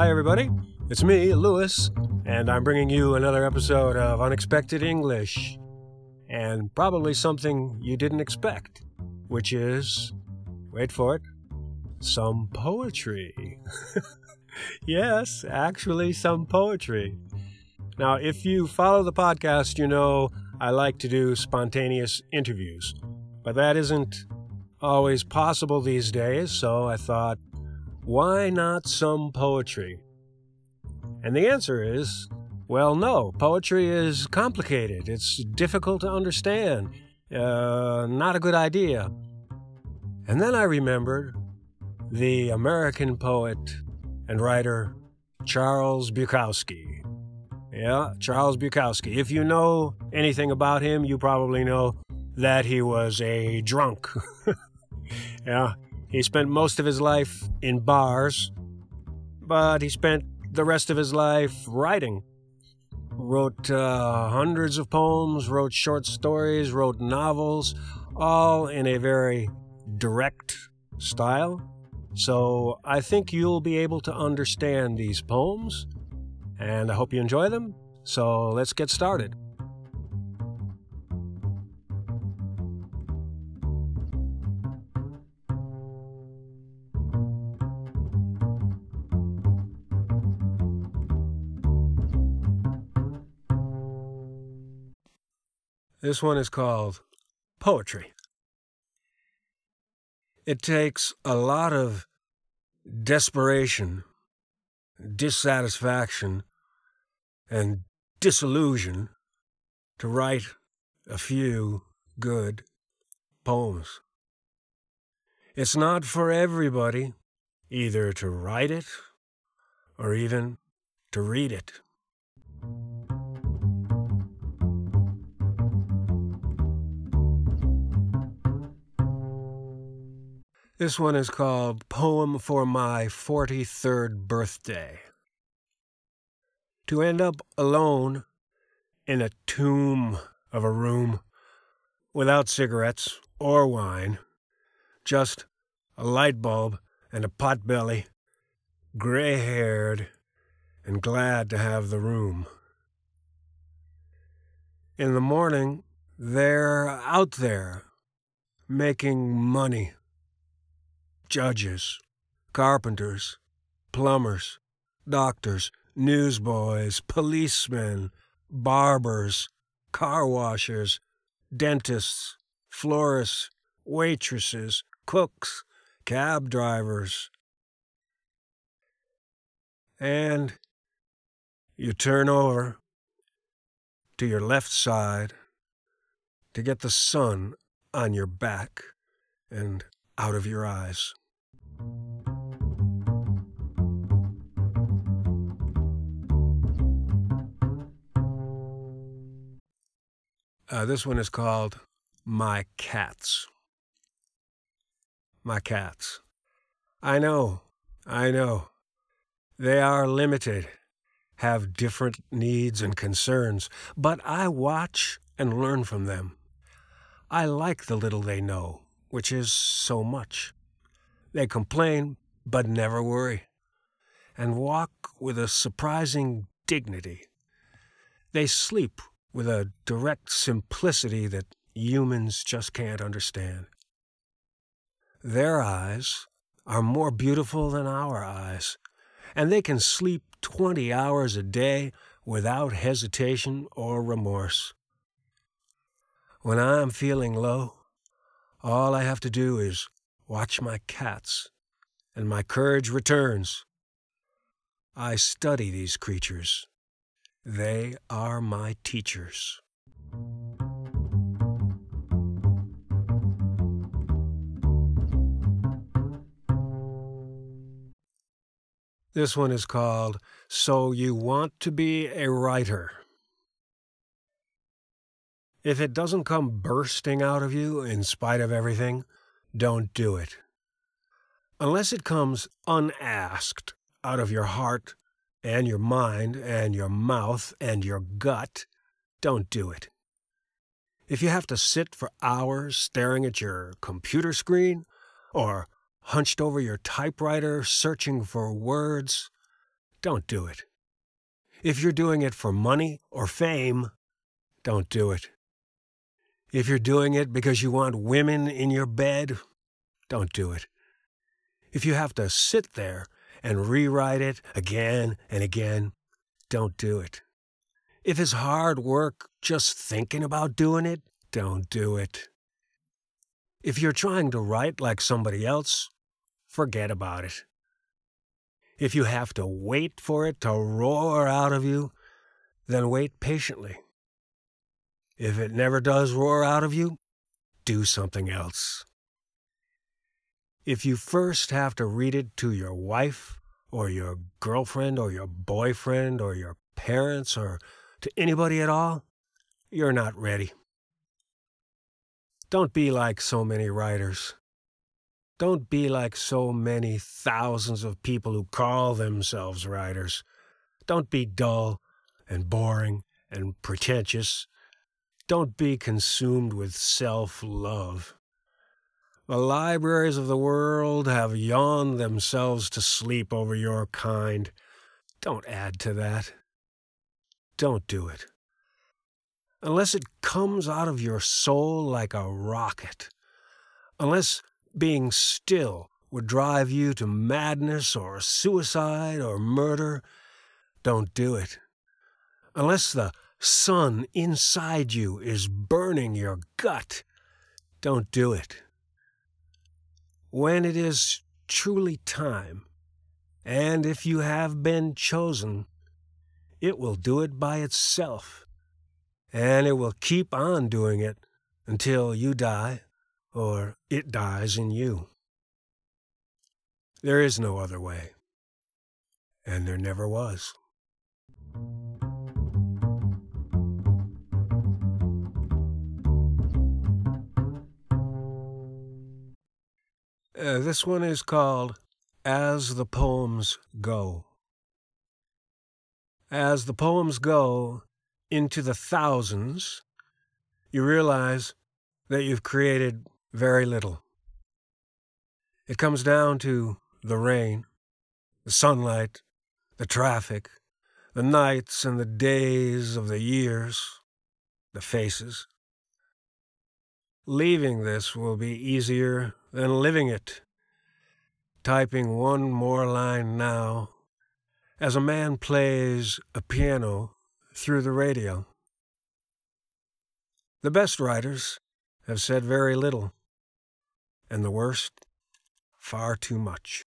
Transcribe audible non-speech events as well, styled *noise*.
Hi, everybody. It's me, Lewis, and I'm bringing you another episode of Unexpected English. And probably something you didn't expect, which is wait for it some poetry. *laughs* yes, actually, some poetry. Now, if you follow the podcast, you know I like to do spontaneous interviews, but that isn't always possible these days, so I thought, why not some poetry? And the answer is, well, no. Poetry is complicated. It's difficult to understand. Uh, not a good idea. And then I remembered the American poet and writer Charles Bukowski. Yeah, Charles Bukowski. If you know anything about him, you probably know that he was a drunk. *laughs* yeah, he spent most of his life in bars, but he spent the rest of his life writing. Wrote uh, hundreds of poems, wrote short stories, wrote novels, all in a very direct style. So I think you'll be able to understand these poems, and I hope you enjoy them. So let's get started. This one is called Poetry. It takes a lot of desperation, dissatisfaction, and disillusion to write a few good poems. It's not for everybody either to write it or even to read it. This one is called Poem for My 43rd Birthday. To end up alone in a tomb of a room without cigarettes or wine, just a light bulb and a pot belly, gray haired and glad to have the room. In the morning, they're out there making money judges, carpenters, plumbers, doctors, newsboys, policemen, barbers, car washers, dentists, florists, waitresses, cooks, cab drivers. And you turn over to your left side to get the sun on your back and out of your eyes. Uh, this one is called My Cats. My cats. I know, I know. They are limited, have different needs and concerns, but I watch and learn from them. I like the little they know, which is so much. They complain, but never worry, and walk with a surprising dignity. They sleep with a direct simplicity that humans just can't understand. Their eyes are more beautiful than our eyes, and they can sleep 20 hours a day without hesitation or remorse. When I'm feeling low, all I have to do is watch my cats, and my courage returns. I study these creatures. They are my teachers. This one is called So You Want to Be a Writer. If it doesn't come bursting out of you in spite of everything, don't do it. Unless it comes unasked out of your heart and your mind and your mouth and your gut, don't do it. If you have to sit for hours staring at your computer screen or hunched over your typewriter searching for words, don't do it. If you're doing it for money or fame, don't do it. If you're doing it because you want women in your bed, don't do it. If you have to sit there and rewrite it again and again, don't do it. If it's hard work just thinking about doing it, don't do it. If you're trying to write like somebody else, forget about it. If you have to wait for it to roar out of you, then wait patiently. If it never does roar out of you, do something else. If you first have to read it to your wife, or your girlfriend, or your boyfriend, or your parents, or to anybody at all, you're not ready. Don't be like so many writers. Don't be like so many thousands of people who call themselves writers. Don't be dull and boring and pretentious don't be consumed with self love. The libraries of the world have yawned themselves to sleep over your kind. Don't add to that. Don't do it. Unless it comes out of your soul like a rocket. Unless being still would drive you to madness or suicide or murder, don't do it. Unless the sun inside you is burning your gut, don't do it. When it is truly time, and if you have been chosen, it will do it by itself, and it will keep on doing it until you die or it dies in you. There is no other way, and there never was. Uh, this one is called As the Poems Go. As the poems go into the thousands, you realize that you've created very little. It comes down to the rain, the sunlight, the traffic, the nights and the days of the years, the faces. Leaving this will be easier than living it. Typing one more line now as a man plays a piano through the radio. The best writers have said very little, and the worst, far too much.